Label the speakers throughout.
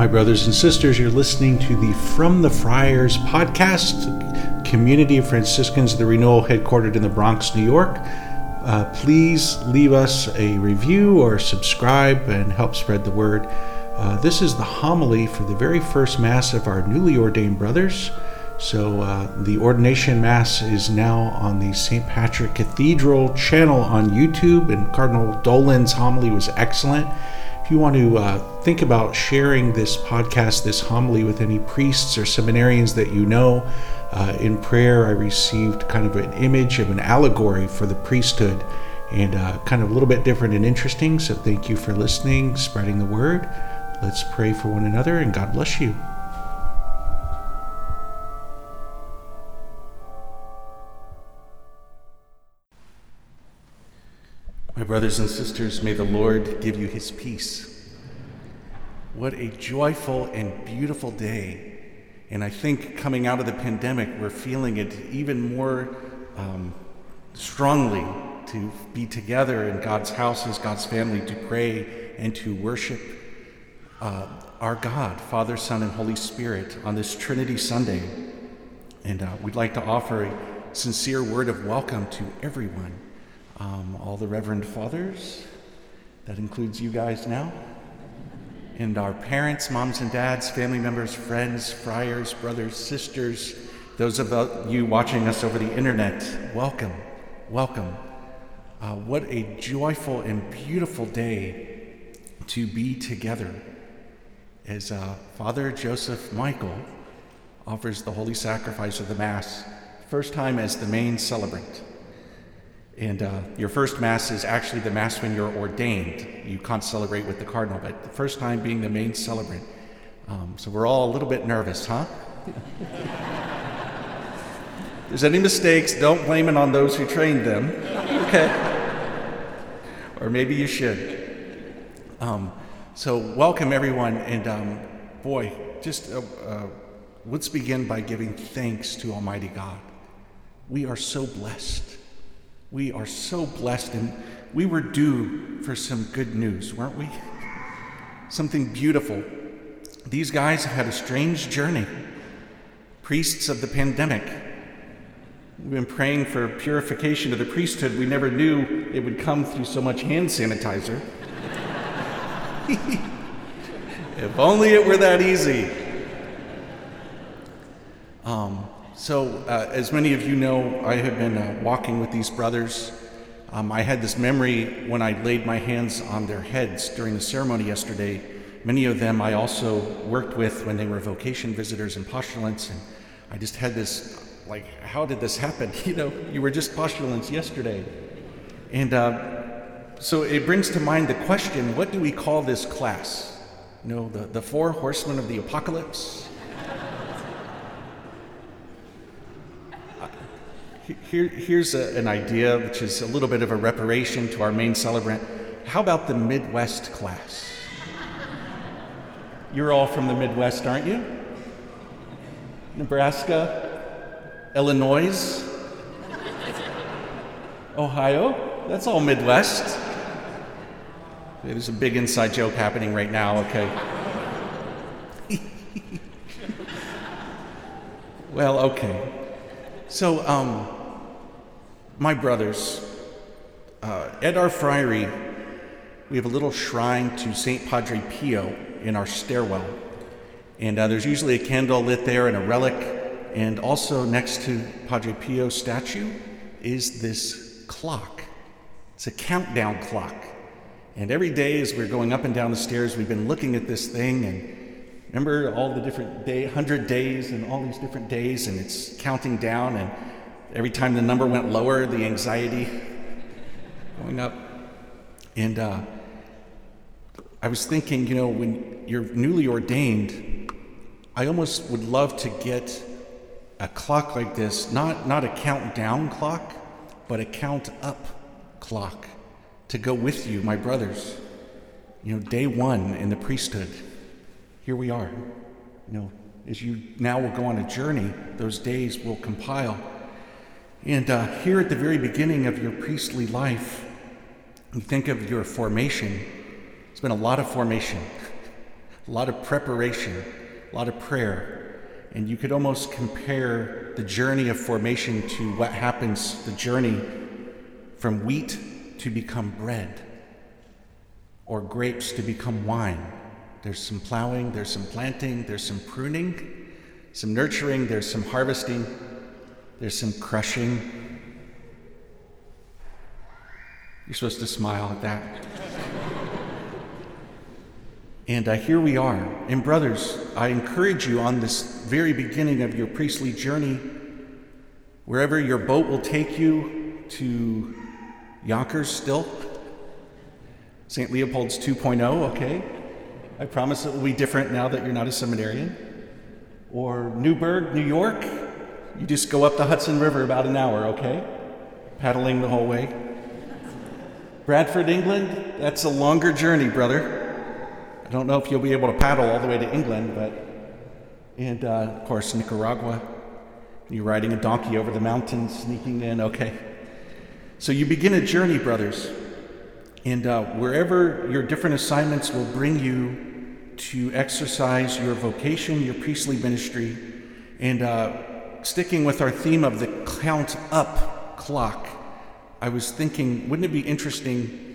Speaker 1: My brothers and sisters, you're listening to the From the Friars podcast, community of Franciscans the Renewal headquartered in the Bronx, New York. Uh, please leave us a review or subscribe and help spread the word. Uh, this is the homily for the very first Mass of our newly ordained brothers. So, uh, the ordination Mass is now on the St. Patrick Cathedral channel on YouTube, and Cardinal Dolan's homily was excellent. You want to uh, think about sharing this podcast, this homily, with any priests or seminarians that you know, uh, in prayer, I received kind of an image of an allegory for the priesthood and uh, kind of a little bit different and interesting. So, thank you for listening, spreading the word. Let's pray for one another, and God bless you. My brothers and sisters, may the Lord give you his peace. What a joyful and beautiful day. And I think coming out of the pandemic, we're feeling it even more um, strongly to be together in God's house as God's family to pray and to worship uh, our God, Father, Son, and Holy Spirit on this Trinity Sunday. And uh, we'd like to offer a sincere word of welcome to everyone, um, all the Reverend Fathers, that includes you guys now, and our parents, moms and dads, family members, friends, friars, brothers, sisters, those of you watching us over the internet, welcome, welcome. Uh, what a joyful and beautiful day to be together as uh, Father Joseph Michael offers the holy sacrifice of the Mass, first time as the main celebrant. And uh, your first Mass is actually the Mass when you're ordained. You can't celebrate with the Cardinal, but the first time being the main celebrant. Um, so we're all a little bit nervous, huh? there's any mistakes, don't blame it on those who trained them. Okay. or maybe you should. Um, so, welcome everyone, and um, boy, just uh, uh, let's begin by giving thanks to Almighty God. We are so blessed. We are so blessed, and we were due for some good news, weren't we? Something beautiful. These guys had a strange journey. Priests of the pandemic. We've been praying for purification of the priesthood. We never knew it would come through so much hand sanitizer. if only it were that easy. Um, so, uh, as many of you know, I have been uh, walking with these brothers. Um, I had this memory when I laid my hands on their heads during the ceremony yesterday. Many of them I also worked with when they were vocation visitors and postulants, and I just had this like, how did this happen? You know, you were just postulants yesterday. And uh, so it brings to mind the question what do we call this class? You know, the, the four horsemen of the apocalypse? Here, here's a, an idea, which is a little bit of a reparation to our main celebrant. How about the Midwest class? You're all from the Midwest, aren't you? Nebraska, Illinois, Ohio. That's all Midwest. There's a big inside joke happening right now, okay? well, okay. So, um, my brothers, uh, at our friary, we have a little shrine to St. Padre Pio in our stairwell. And uh, there's usually a candle lit there and a relic. And also next to Padre Pio's statue is this clock. It's a countdown clock. And every day as we're going up and down the stairs, we've been looking at this thing and remember all the different day, 100 days and all these different days, and it's counting down. And every time the number went lower, the anxiety going up. And uh, I was thinking, you know, when you're newly ordained, I almost would love to get a clock like this, not, not a countdown clock, but a count up clock to go with you, my brothers. You know, day one in the priesthood, here we are. You know, as you now will go on a journey, those days will compile. And uh, here at the very beginning of your priestly life, you think of your formation. It's been a lot of formation. a lot of preparation, a lot of prayer. And you could almost compare the journey of formation to what happens, the journey from wheat to become bread or grapes to become wine. There's some plowing, there's some planting, there's some pruning, some nurturing, there's some harvesting, there's some crushing. You're supposed to smile at that. and uh, here we are. And, brothers, I encourage you on this very beginning of your priestly journey, wherever your boat will take you to Yonkers still. St. Leopold's 2.0, okay? I promise it will be different now that you're not a seminarian. Or Newburgh, New York. You just go up the Hudson River about an hour, okay? Paddling the whole way. Bradford, England, that's a longer journey, brother. I don't know if you'll be able to paddle all the way to England, but. And uh, of course, Nicaragua. You're riding a donkey over the mountains, sneaking in, okay. So you begin a journey, brothers. And uh, wherever your different assignments will bring you to exercise your vocation, your priestly ministry, and uh, sticking with our theme of the count up clock, I was thinking, wouldn't it be interesting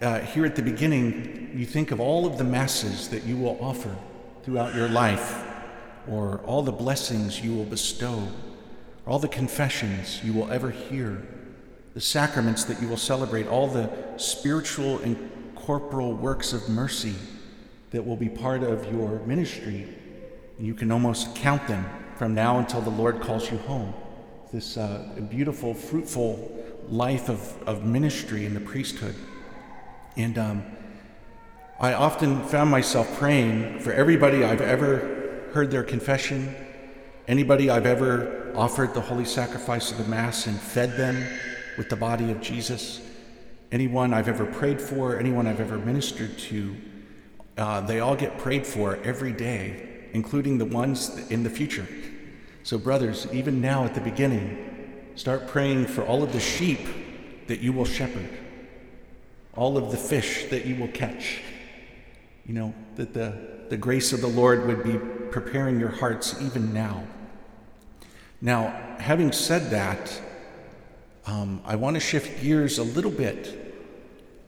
Speaker 1: uh, here at the beginning, you think of all of the masses that you will offer throughout your life, or all the blessings you will bestow, all the confessions you will ever hear the sacraments that you will celebrate, all the spiritual and corporal works of mercy that will be part of your ministry. You can almost count them from now until the Lord calls you home. This uh, beautiful, fruitful life of, of ministry in the priesthood. And um, I often found myself praying for everybody I've ever heard their confession, anybody I've ever offered the holy sacrifice of the Mass and fed them with the body of Jesus. Anyone I've ever prayed for, anyone I've ever ministered to, uh, they all get prayed for every day, including the ones in the future. So, brothers, even now at the beginning, start praying for all of the sheep that you will shepherd, all of the fish that you will catch. You know, that the, the grace of the Lord would be preparing your hearts even now. Now, having said that, um, I want to shift gears a little bit.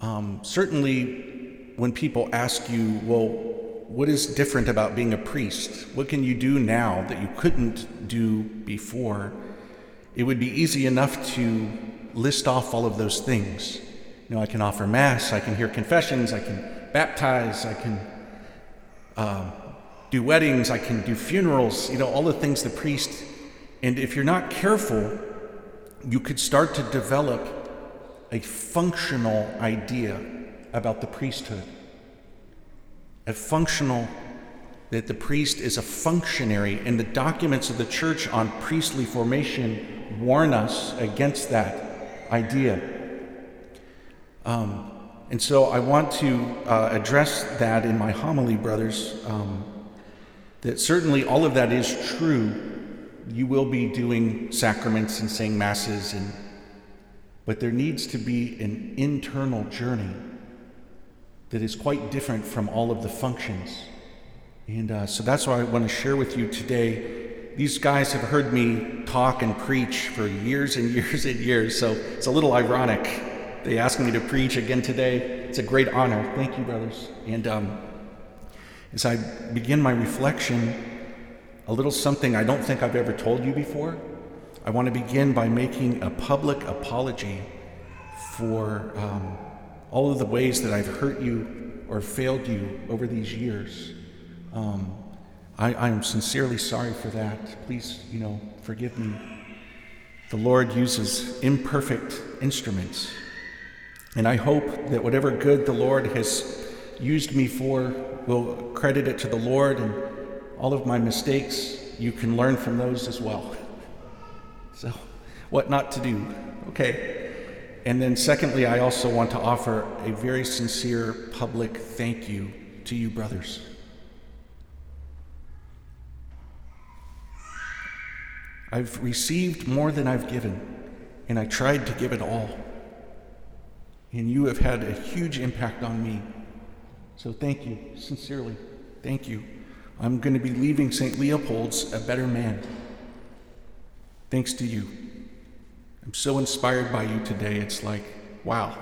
Speaker 1: Um, certainly, when people ask you, well, what is different about being a priest? What can you do now that you couldn't do before? It would be easy enough to list off all of those things. You know, I can offer Mass, I can hear confessions, I can baptize, I can uh, do weddings, I can do funerals, you know, all the things the priest. And if you're not careful, you could start to develop a functional idea about the priesthood. A functional, that the priest is a functionary, and the documents of the church on priestly formation warn us against that idea. Um, and so I want to uh, address that in my homily, brothers. Um, that certainly all of that is true, you will be doing sacraments and saying masses and but there needs to be an internal journey that is quite different from all of the functions. And uh, so that's why I want to share with you today. These guys have heard me talk and preach for years and years and years, so it's a little ironic. They asked me to preach again today. It's a great honor. Thank you, brothers. And um, as I begin my reflection, a little something I don't think I've ever told you before. I want to begin by making a public apology for um, all of the ways that I've hurt you or failed you over these years. Um, I, I am sincerely sorry for that. Please, you know, forgive me. The Lord uses imperfect instruments. And I hope that whatever good the Lord has used me for will credit it to the Lord and all of my mistakes, you can learn from those as well. So, what not to do. Okay. And then, secondly, I also want to offer a very sincere public thank you to you, brothers. I've received more than I've given, and I tried to give it all. And you have had a huge impact on me. So, thank you, sincerely. Thank you. I'm going to be leaving St. Leopold's a better man. Thanks to you. I'm so inspired by you today. It's like, wow.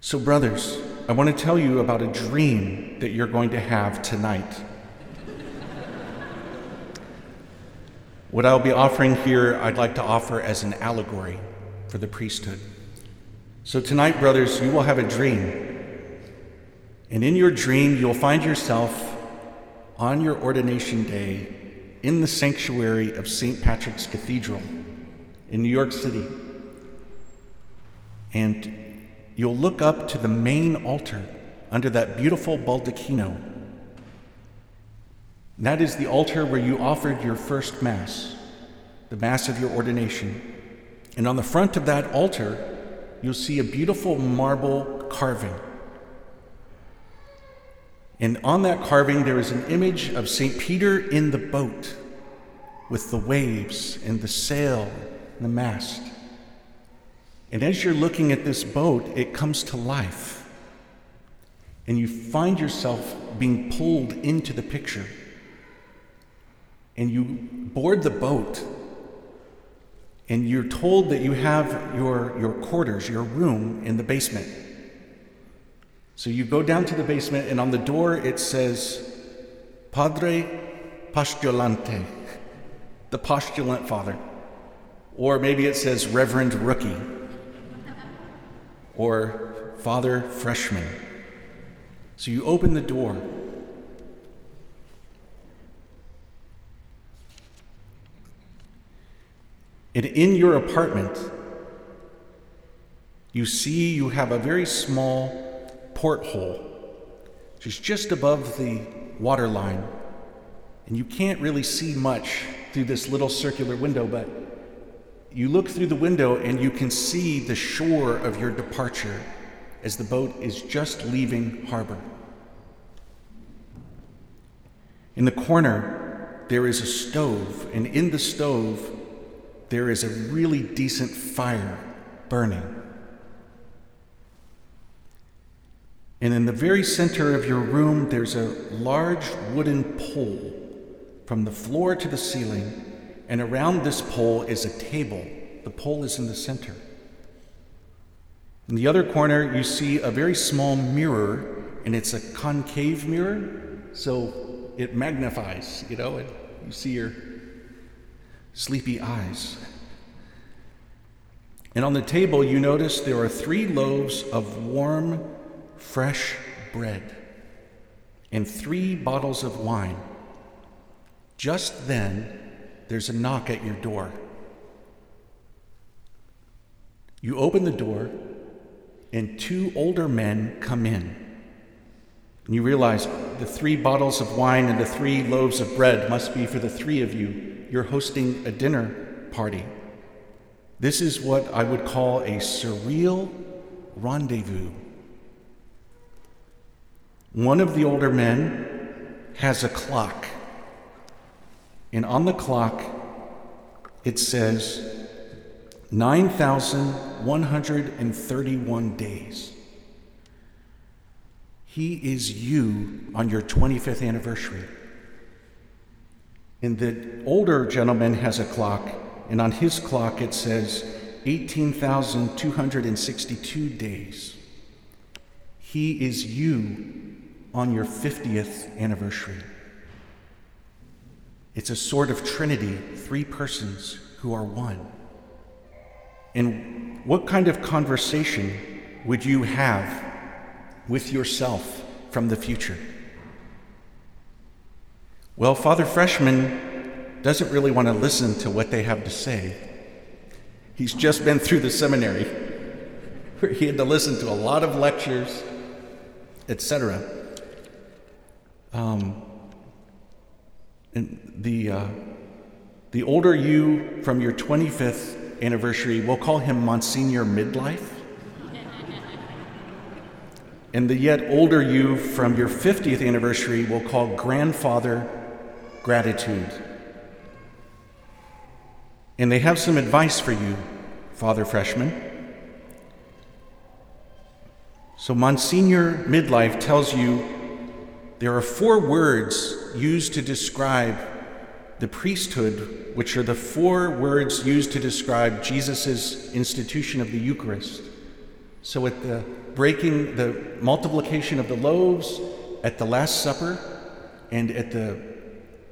Speaker 1: So, brothers, I want to tell you about a dream that you're going to have tonight. what I'll be offering here, I'd like to offer as an allegory for the priesthood. So, tonight, brothers, you will have a dream. And in your dream, you'll find yourself on your ordination day in the sanctuary of St. Patrick's Cathedral in New York City. And you'll look up to the main altar under that beautiful baldacchino. That is the altar where you offered your first Mass, the Mass of your ordination. And on the front of that altar, you'll see a beautiful marble carving. And on that carving, there is an image of St. Peter in the boat with the waves and the sail the mast. And as you're looking at this boat, it comes to life. And you find yourself being pulled into the picture. And you board the boat. And you're told that you have your, your quarters, your room in the basement. So you go down to the basement, and on the door it says, Padre Postulante, the postulant father. Or maybe it says Reverend Rookie or Father Freshman. So you open the door. And in your apartment, you see you have a very small porthole, which is just above the water line. And you can't really see much through this little circular window, but you look through the window and you can see the shore of your departure as the boat is just leaving harbor. In the corner, there is a stove, and in the stove, there is a really decent fire burning. And in the very center of your room, there's a large wooden pole from the floor to the ceiling and around this pole is a table. The pole is in the center. In the other corner, you see a very small mirror, and it's a concave mirror, so it magnifies, you know, and you see your sleepy eyes. And on the table, you notice there are three loaves of warm, fresh bread and three bottles of wine. Just then, there's a knock at your door. You open the door, and two older men come in. And you realize the three bottles of wine and the three loaves of bread must be for the three of you. You're hosting a dinner party. This is what I would call a surreal rendezvous. One of the older men has a clock and on the clock, it says 9,131 days. He is you on your 25th anniversary. And the older gentleman has a clock, and on his clock it says 18,262 days. He is you on your 50th anniversary. It's a sort of trinity, three persons who are one. And what kind of conversation would you have with yourself from the future? Well, Father Freshman doesn't really want to listen to what they have to say. He's just been through the seminary where he had to listen to a lot of lectures, etc. Um, and the, uh, the older you from your 25th anniversary, we'll call him Monsignor Midlife. and the yet older you from your 50th anniversary, we'll call Grandfather Gratitude. And they have some advice for you, Father Freshman. So, Monsignor Midlife tells you there are four words used to describe the priesthood, which are the four words used to describe Jesus' institution of the Eucharist. So at the breaking, the multiplication of the loaves, at the Last Supper, and at the,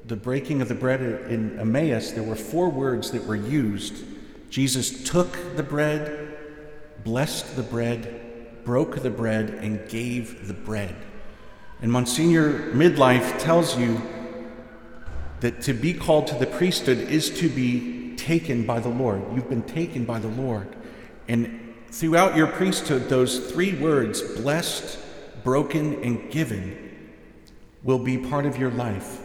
Speaker 1: the breaking of the bread in Emmaus, there were four words that were used. Jesus took the bread, blessed the bread, broke the bread, and gave the bread. And Monsignor Midlife tells you that to be called to the priesthood is to be taken by the Lord. You've been taken by the Lord. And throughout your priesthood, those three words, blessed, broken, and given, will be part of your life.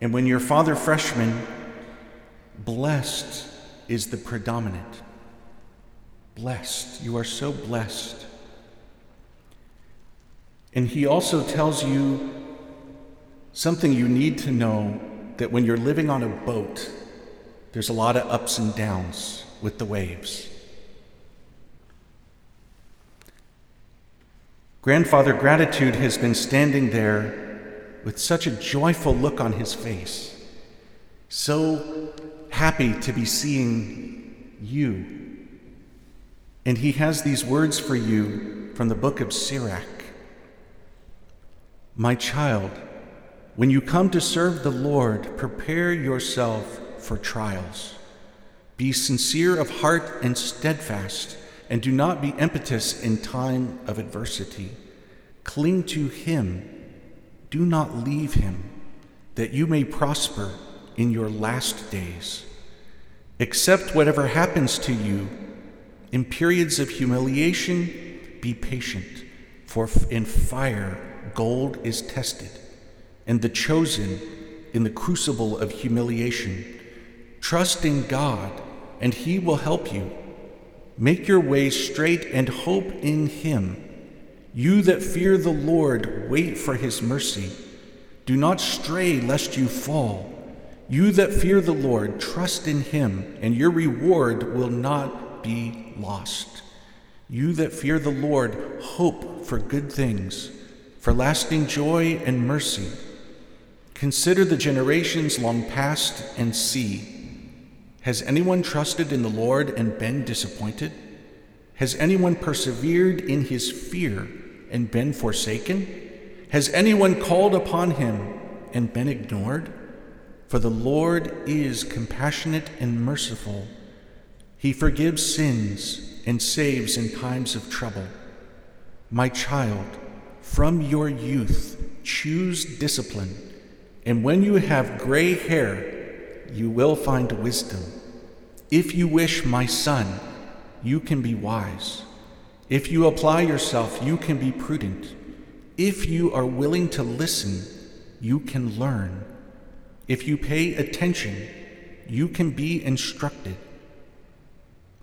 Speaker 1: And when you're father freshman, blessed is the predominant. Blessed. You are so blessed. And he also tells you something you need to know that when you're living on a boat, there's a lot of ups and downs with the waves. Grandfather Gratitude has been standing there with such a joyful look on his face, so happy to be seeing you. And he has these words for you from the book of Sirach My child, when you come to serve the Lord, prepare yourself for trials. Be sincere of heart and steadfast, and do not be impetuous in time of adversity. Cling to Him, do not leave Him, that you may prosper in your last days. Accept whatever happens to you. In periods of humiliation, be patient, for in fire gold is tested and the chosen in the crucible of humiliation. Trust in God, and He will help you. Make your way straight and hope in Him. You that fear the Lord, wait for His mercy. Do not stray lest you fall. You that fear the Lord, trust in Him, and your reward will not be lost. You that fear the Lord, hope for good things, for lasting joy and mercy Consider the generations long past and see. Has anyone trusted in the Lord and been disappointed? Has anyone persevered in his fear and been forsaken? Has anyone called upon him and been ignored? For the Lord is compassionate and merciful. He forgives sins and saves in times of trouble. My child, from your youth, choose discipline and when you have gray hair, you will find wisdom. If you wish, my son, you can be wise. If you apply yourself, you can be prudent. If you are willing to listen, you can learn. If you pay attention, you can be instructed.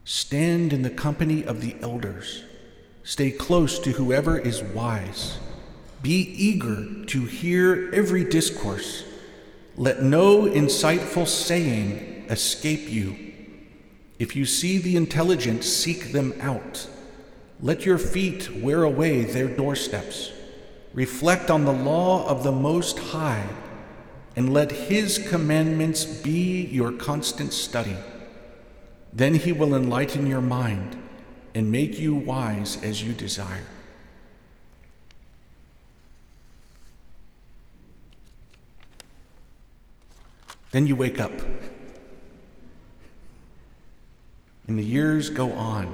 Speaker 1: Stand in the company of the elders. Stay close to whoever is wise. Be eager to hear every discourse. Let no insightful saying escape you. If you see the intelligent, seek them out. Let your feet wear away their doorsteps. Reflect on the law of the Most High, and let His commandments be your constant study. Then He will enlighten your mind and make you wise as you desire. Then you wake up. And the years go on.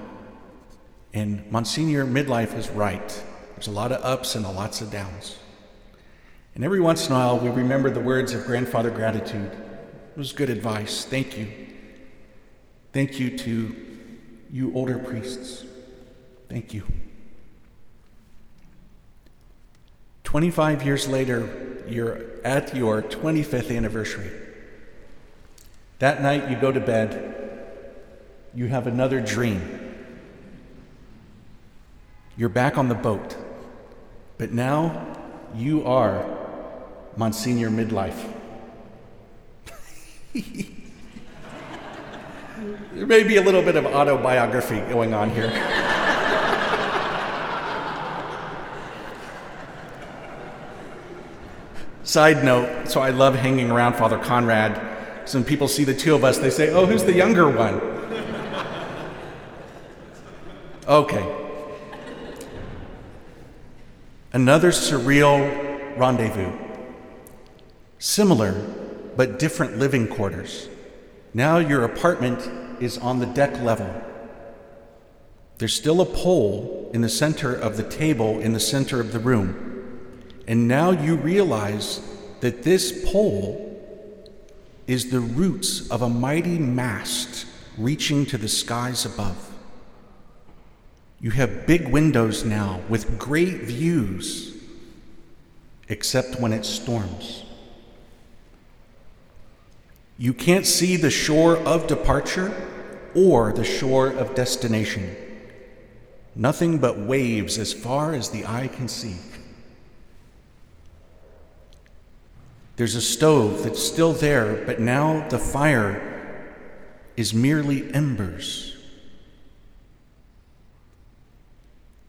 Speaker 1: And Monsignor Midlife is right. There's a lot of ups and a lots of downs. And every once in a while, we remember the words of grandfather gratitude. It was good advice. Thank you. Thank you to you older priests. Thank you. 25 years later, you're at your 25th anniversary. That night, you go to bed, you have another dream. You're back on the boat, but now you are Monsignor Midlife. there may be a little bit of autobiography going on here. Side note, so I love hanging around Father Conrad. So when people see the two of us, they say, Oh, who's the younger one? Okay. Another surreal rendezvous. Similar, but different living quarters. Now your apartment is on the deck level. There's still a pole in the center of the table in the center of the room. And now you realize that this pole is the roots of a mighty mast reaching to the skies above. You have big windows now with great views, except when it storms. You can't see the shore of departure or the shore of destination. Nothing but waves as far as the eye can see. There's a stove that's still there, but now the fire is merely embers.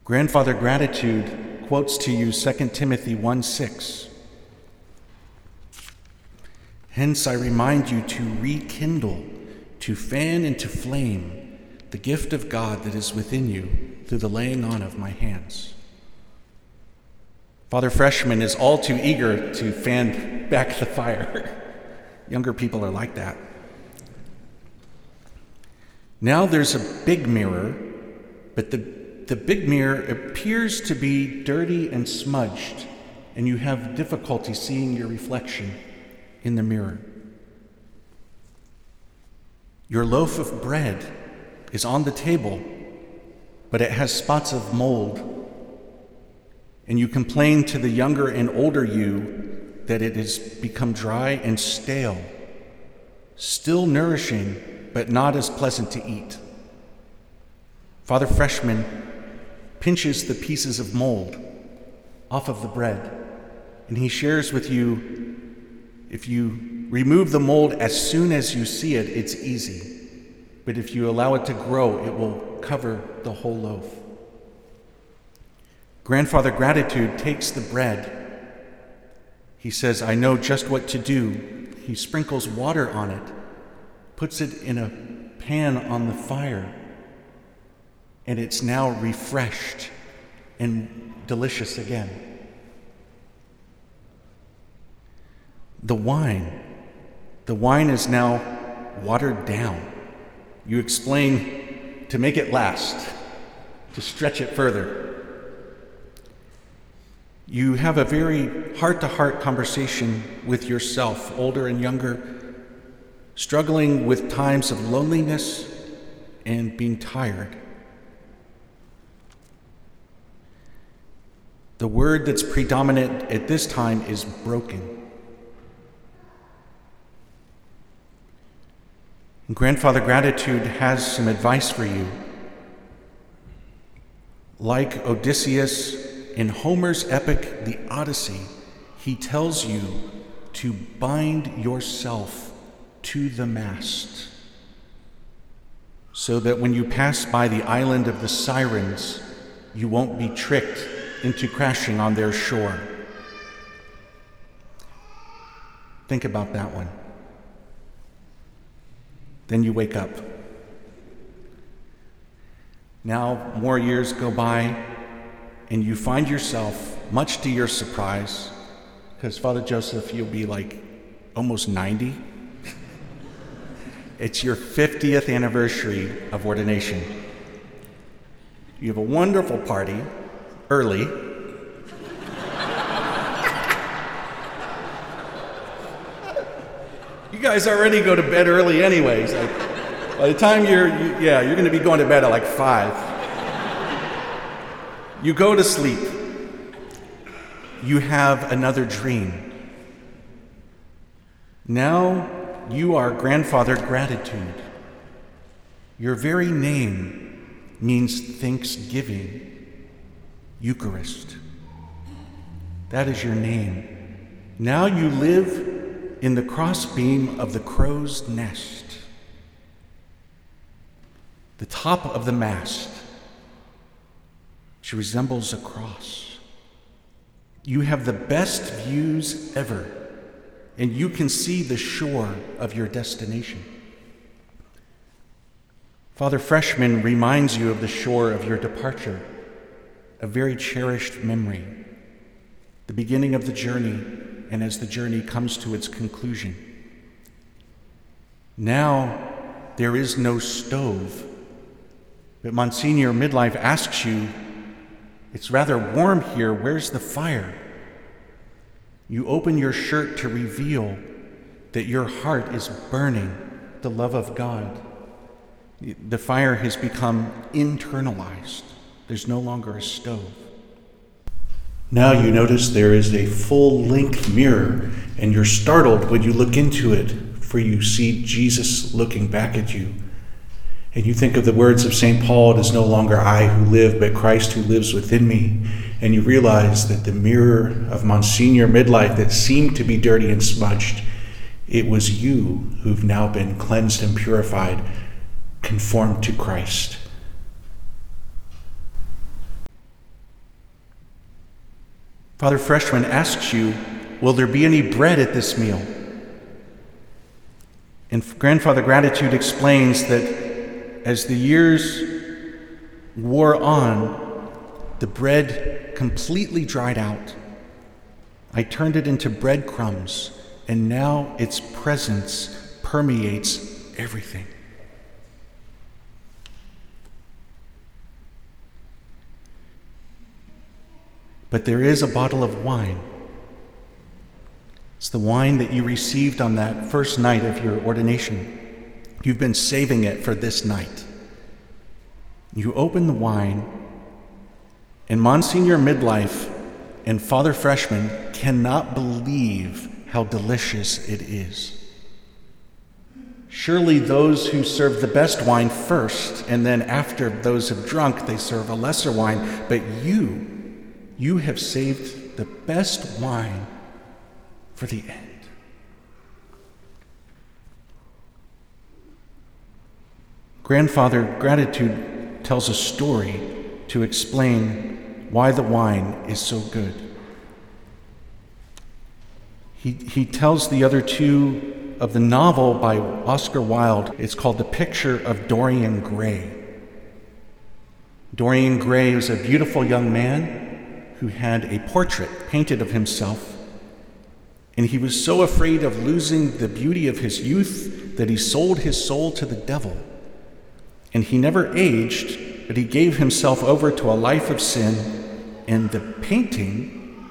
Speaker 1: Grandfather Gratitude quotes to you 2 Timothy 1 6. Hence, I remind you to rekindle, to fan into flame the gift of God that is within you through the laying on of my hands. Father Freshman is all too eager to fan back the fire. Younger people are like that. Now there's a big mirror, but the, the big mirror appears to be dirty and smudged, and you have difficulty seeing your reflection in the mirror. Your loaf of bread is on the table, but it has spots of mold and you complain to the younger and older you that it has become dry and stale, still nourishing, but not as pleasant to eat. Father Freshman pinches the pieces of mold off of the bread, and he shares with you if you remove the mold as soon as you see it, it's easy. But if you allow it to grow, it will cover the whole loaf. Grandfather Gratitude takes the bread. He says, I know just what to do. He sprinkles water on it, puts it in a pan on the fire, and it's now refreshed and delicious again. The wine, the wine is now watered down. You explain to make it last, to stretch it further. You have a very heart to heart conversation with yourself, older and younger, struggling with times of loneliness and being tired. The word that's predominant at this time is broken. Grandfather Gratitude has some advice for you. Like Odysseus in Homer's epic, The Odyssey, he tells you to bind yourself to the mast so that when you pass by the island of the sirens, you won't be tricked into crashing on their shore. Think about that one. Then you wake up. Now, more years go by, and you find yourself, much to your surprise, because Father Joseph, you'll be like almost 90. it's your 50th anniversary of ordination. You have a wonderful party early. You guys already go to bed early, anyways. Like, by the time you're, you, yeah, you're going to be going to bed at like 5. You go to sleep. You have another dream. Now you are grandfather gratitude. Your very name means thanksgiving, Eucharist. That is your name. Now you live in the crossbeam of the crow's nest, the top of the mast she resembles a cross. You have the best views ever, and you can see the shore of your destination. Father Freshman reminds you of the shore of your departure, a very cherished memory, the beginning of the journey, and as the journey comes to its conclusion. Now there is no stove, but Monsignor Midlife asks you, It's rather warm here, where's the fire? You open your shirt to reveal that your heart is burning the love of God the fire has become internalized. There's no longer a stove. Now you notice there is a full length mirror, and you're startled when you look into it, for you see Jesus looking back at you. And you think of the words of St. Paul it is no longer I who live, but Christ who lives within me. And you realize that the mirror of Monsignor Midlife that seemed to be dirty and smudged, it was you who've now been cleansed and purified conformed to Christ. Father Freshman asks you, Will there be any bread at this meal? And Grandfather Gratitude explains that as the years wore on, the bread completely dried out. I turned it into breadcrumbs, and now its presence permeates everything. But there is a bottle of wine. It's the wine that you received on that first night of your ordination. You've been saving it for this night. You open the wine, and Monsignor Midlife and Father Freshman cannot believe how delicious it is. Surely those who serve the best wine first, and then after those have drunk, they serve a lesser wine. But you, you have saved the best wine for the end. Grandfather Gratitude tells a story to explain why the wine is so good. He, he tells the other two of the novel by Oscar Wilde. It's called The Picture of Dorian Gray. Dorian Gray was a beautiful young man who had a portrait painted of himself. And he was so afraid of losing the beauty of his youth that he sold his soul to the devil. And he never aged, but he gave himself over to a life of sin, and the painting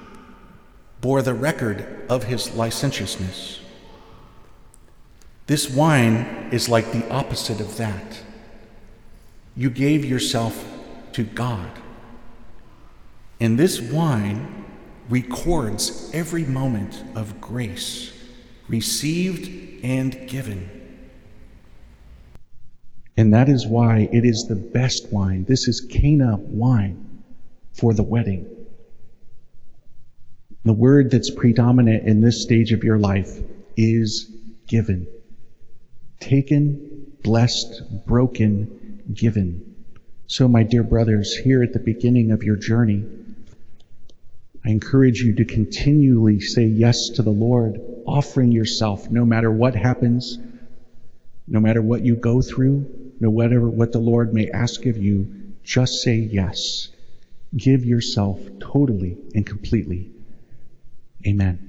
Speaker 1: bore the record of his licentiousness. This wine is like the opposite of that. You gave yourself to God. And this wine records every moment of grace received and given. And that is why it is the best wine. This is Cana wine for the wedding. The word that's predominant in this stage of your life is given. Taken, blessed, broken, given. So, my dear brothers, here at the beginning of your journey, I encourage you to continually say yes to the Lord, offering yourself no matter what happens, no matter what you go through, no matter what the Lord may ask of you, just say yes. Give yourself totally and completely. Amen.